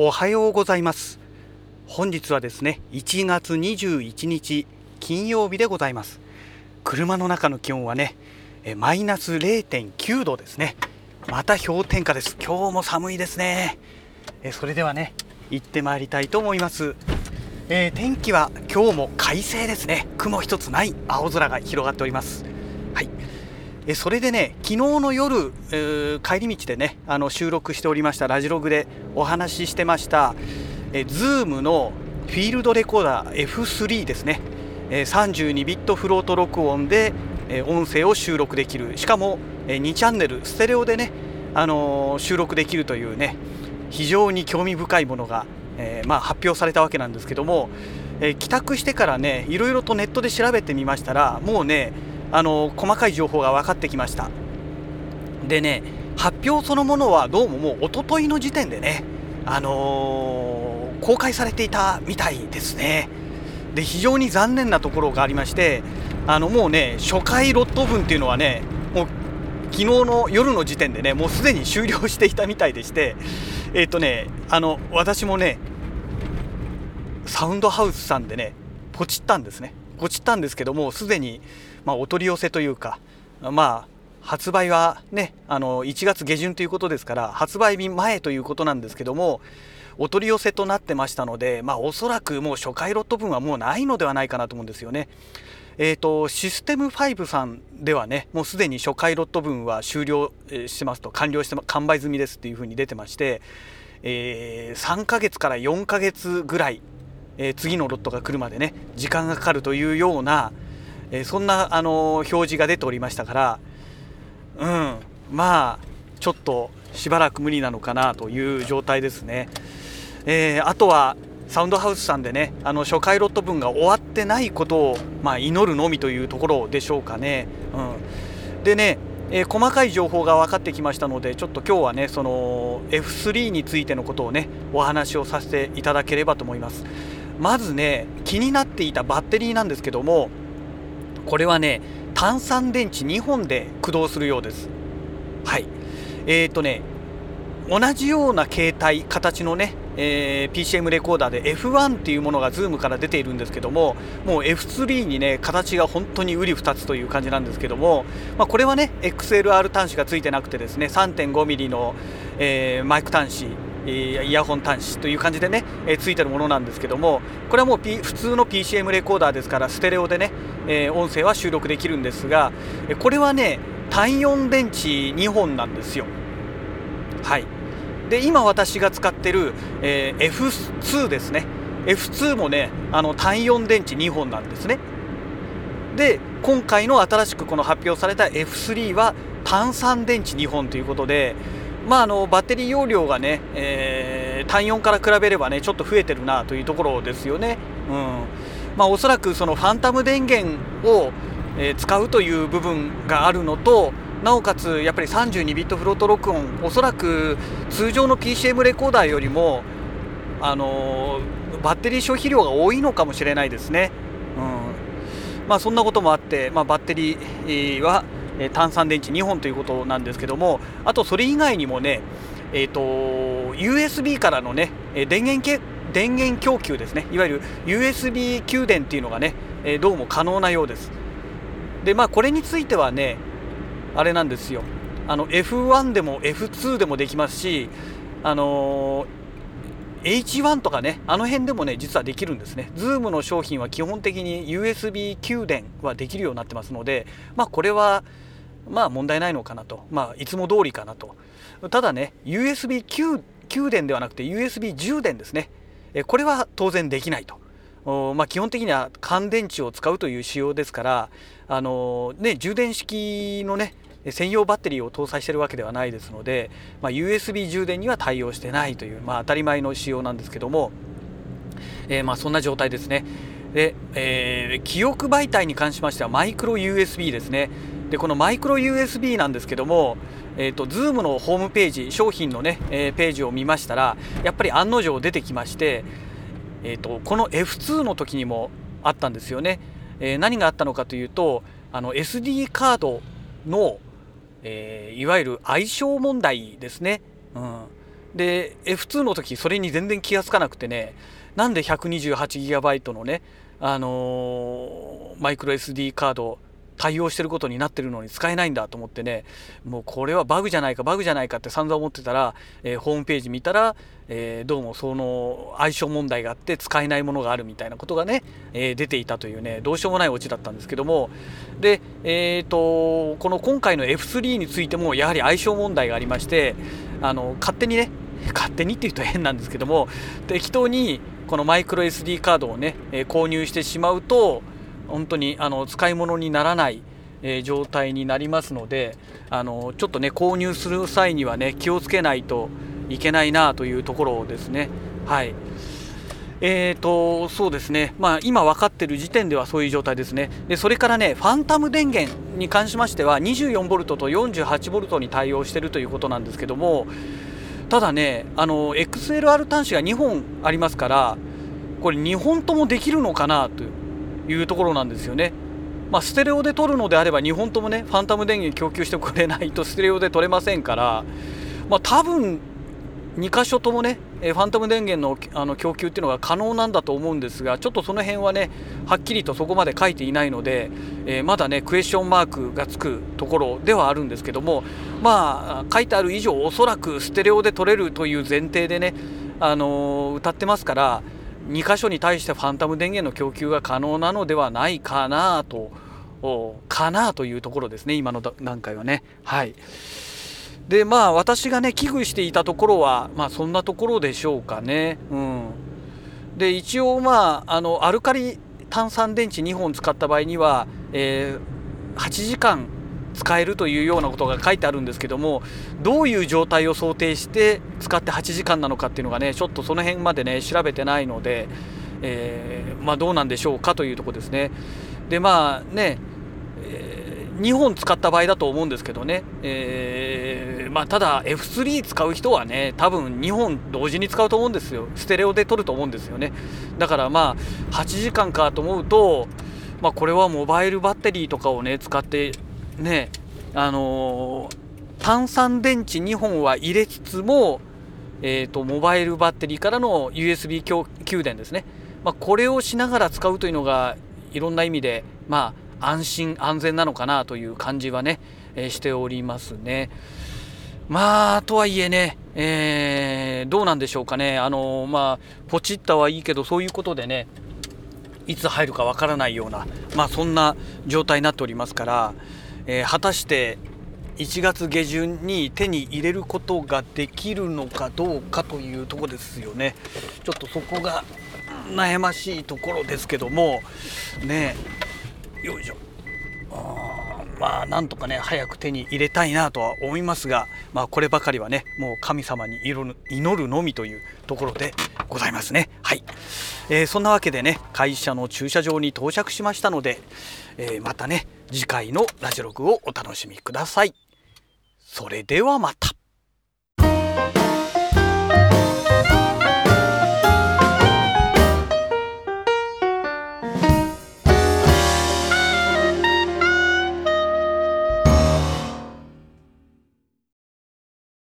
おはようございます。本日はですね1月21日金曜日でございます。車の中の気温はねマイナス0.9度ですね。また氷点下です。今日も寒いですね。それではね行ってまいりたいと思います。えー、天気は今日も快晴ですね。雲一つない青空が広がっております。えそれでね昨日の夜、えー、帰り道でねあの収録しておりましたラジログでお話ししてましたえ Zoom のフィールドレコーダー F3 ですね、え32ビットフロート録音で、え音声を収録できる。しかも、え2チャンネルステレオでね、あのー、収録できるというね非常に興味深いものがえー、まあ、発表されたわけなんですけども、え、帰宅してからねいろいろとネットで調べてみましたらもうねあの細かい情報が分かってきました。でね発表そのものはどうももう一昨日の時点でね、あのー、公開されていたみたいですね。で非常に残念なところがありましてあのもうね初回ロット分っていうのはねもう昨日の夜の時点でねもうすでに終了していたみたいでしてえっ、ー、とねあの私もねサウンドハウスさんでねポチったんですね。ポチったんですけどもすでに、まあ、お取り寄せというかまあ発売はねあの1月下旬ということですから発売日前ということなんですけどもお取り寄せとなってましたのでまあおそらくもう初回ロット分はもうないのではないかなと思うんですよね。えーと、システム5さんではねもうすでに初回ロット分は終了してますと完了して完売済みですっていうふうに出てまして、えー、3ヶ月から4ヶ月ぐらいえー、次のロットが来るまでね時間がかかるというような、えー、そんな、あの表示が出ておりましたからうんまあちょっとしばらく無理なのかなという状態ですね。えあとはサウンドハウスさんでねあの初回ロット分が終わってないことを、まあ、祈るのみというところでしょうかね。うん、でねえー、細かい情報が分かってきましたのでちょっと今日はねその F3 についてのことをねお話をさせていただければと思います。まずね気になっていたバッテリーなんですけどもこれはね単三電池2本で駆動するようです。はい。えーとね同じような形態形のね、えー、PCM レコーダーで F1 っていうものが Zoom から出ているんですけどももう F3 にね形が本当にうり二つという感じなんですけども、まあ、これはね XLR 端子がついてなくてですね 3.5mm の、えー、マイク端子イヤホン端子という感じでね、えー、ついてるものなんですけどもこれはもう、P、普通の PCM レコーダーですからステレオでね、えー、音声は収録できるんですがこれはね単4電池2本なんですよ。はい。で今私が使ってる、えー、F2 ですね。F2 もねあの単4電池2本なんですね。で今回の新しくこの発表された F3 は単3電池2本ということでまあ、あのバッテリー容量がね、えー、単4から比べればねちょっと増えてるなというところですよね。うんまあ、おそらくそのファンタム電源を、えー、使うという部分があるのとなおかつやっぱり32ビットフロート録音おそらく通常の PCM レコーダーよりもあのー、バッテリー消費量が多いのかもしれないですね。うんまあ、そんなこともあって、まあ、バッテリーはえ単三電池2本ということなんですけどもあとそれ以外にもね、えーと、USB からのね電源系電源供給ですね。いわゆる USB 給電っていうのがね、えどうも可能なようです。でまあこれについてはねあれなんですよ。あの F1 でも F2 でもできますしあのー H1 とかね、あの辺でもね、実はできるんですね。Zoom の商品は基本的に USB 給電はできるようになってますので、まあこれはまあ問題ないのかなと、まあ、いつも通りかなと。ただね USB 給電ではなくて USB 充電ですね。これは当然できないと、まあ、基本的には乾電池を使うという仕様ですからあの、ね、充電式のね専用バッテリーを搭載しているわけではないですので、まあ、USB 充電には対応してないという、まあ、当たり前の仕様なんですけども、えー、まあそんな状態ですね。で、えー、記憶媒体に関しましてはマイクロ USB ですね。でこのマイクロ USB なんですけども、えーと、Zoom のホームページ商品のね、えー、ページを見ましたらやっぱり案の定出てきまして、えーと、この F2 の時にもあったんですよね、えー、何があったのかというとあの SD カードの、えー、いわゆる相性問題ですね、うん。で F2 の時それに全然気が付かなくてねなんで 128GB のねあのー、マイクロ SD カード対応してることになってるのに使えないんだと思ってねもうこれはバグじゃないかバグじゃないかって散々思ってたら、えー、ホームページ見たら、えー、どうもその相性問題があって使えないものがあるみたいなことがね、えー、出ていたというねどうしようもないオチだったんですけどもで、えーと、この今回の F3 についてもやはり相性問題がありましてあの勝手にね勝手にって言うと変なんですけども適当にこのマイクロ SD カードをね、え購入してしまうと本当にあの使い物にならない、え状態になりますのであのちょっとね購入する際にはね気をつけないといけないなというところですね。はいえーと、そうですね、まあ、今分かっている時点ではそういう状態ですね。でそれからね、ファンタム電源に関しましては、24ボルトと48ボルトに対応しているということなんですけども、ただね、あの XLR 端子が2本ありますから、これ、2本ともできるのかなというところなんですよね。まあ、ステレオで撮るのであれば2本ともねファンタム電源供給してくれないとステレオで撮れませんから、まあ、多分2箇所ともねファントム電源のあの供給っていうのが可能なんだと思うんですがちょっとその辺はねはっきりとそこまで書いていないので、えー、まだねクエスチョンマークがつくところではあるんですけどもまあ書いてある以上おそらくステレオで撮れるという前提でね、あのー、歌ってますから2箇所に対してファンタム電源の供給が可能なのではないかなとかなというところですね今の段階はねはい。でまあ私がね危惧していたところはまあそんなところでしょうかね。うん、で一応まああのアルカリ炭酸電池2本使った場合には、えー、8時間使えるというようなことが書いてあるんですけどもどういう状態を想定して使って8時間なのかっていうのがねちょっとその辺までね調べてないので、えー、まあ、どうなんでしょうかというとこですね。でまあね、えー、2本使った場合だと思うんですけどね、えーまあ、ただ F3 使う人はね多分2本同時に使うと思うんですよ。ステレオで撮ると思うんですよね。だからまあ8時間かと思うと、まあ、これはモバイルバッテリーとかをね使ってねあのー、炭酸電池2本は入れつつも、えーと、モバイルバッテリーからの USB 給電ですね、まあ、これをしながら使うというのがいろんな意味でまあ安心安全なのかなという感じはね、えー、しておりますね。まあ、とはいえね、えー、どうなんでしょうかね、あのまあ、ポチったはいいけど、そういうことでね、いつ入るかわからないような、まあ、そんな状態になっておりますから、えー、果たして1月下旬に手に入れることができるのかどうかというとこですよね。ちょっとそこが悩ましいところですけども、ね、よいしょ。まあなんとかね早く手に入れたいなとは思いますが、まあ、こればかりはねもう神様に祈るのみというところでございますね。はい、えー、そんなわけでね会社の駐車場に到着しましたので、えー、またね次回のラジオ録をお楽しみください。それではまた。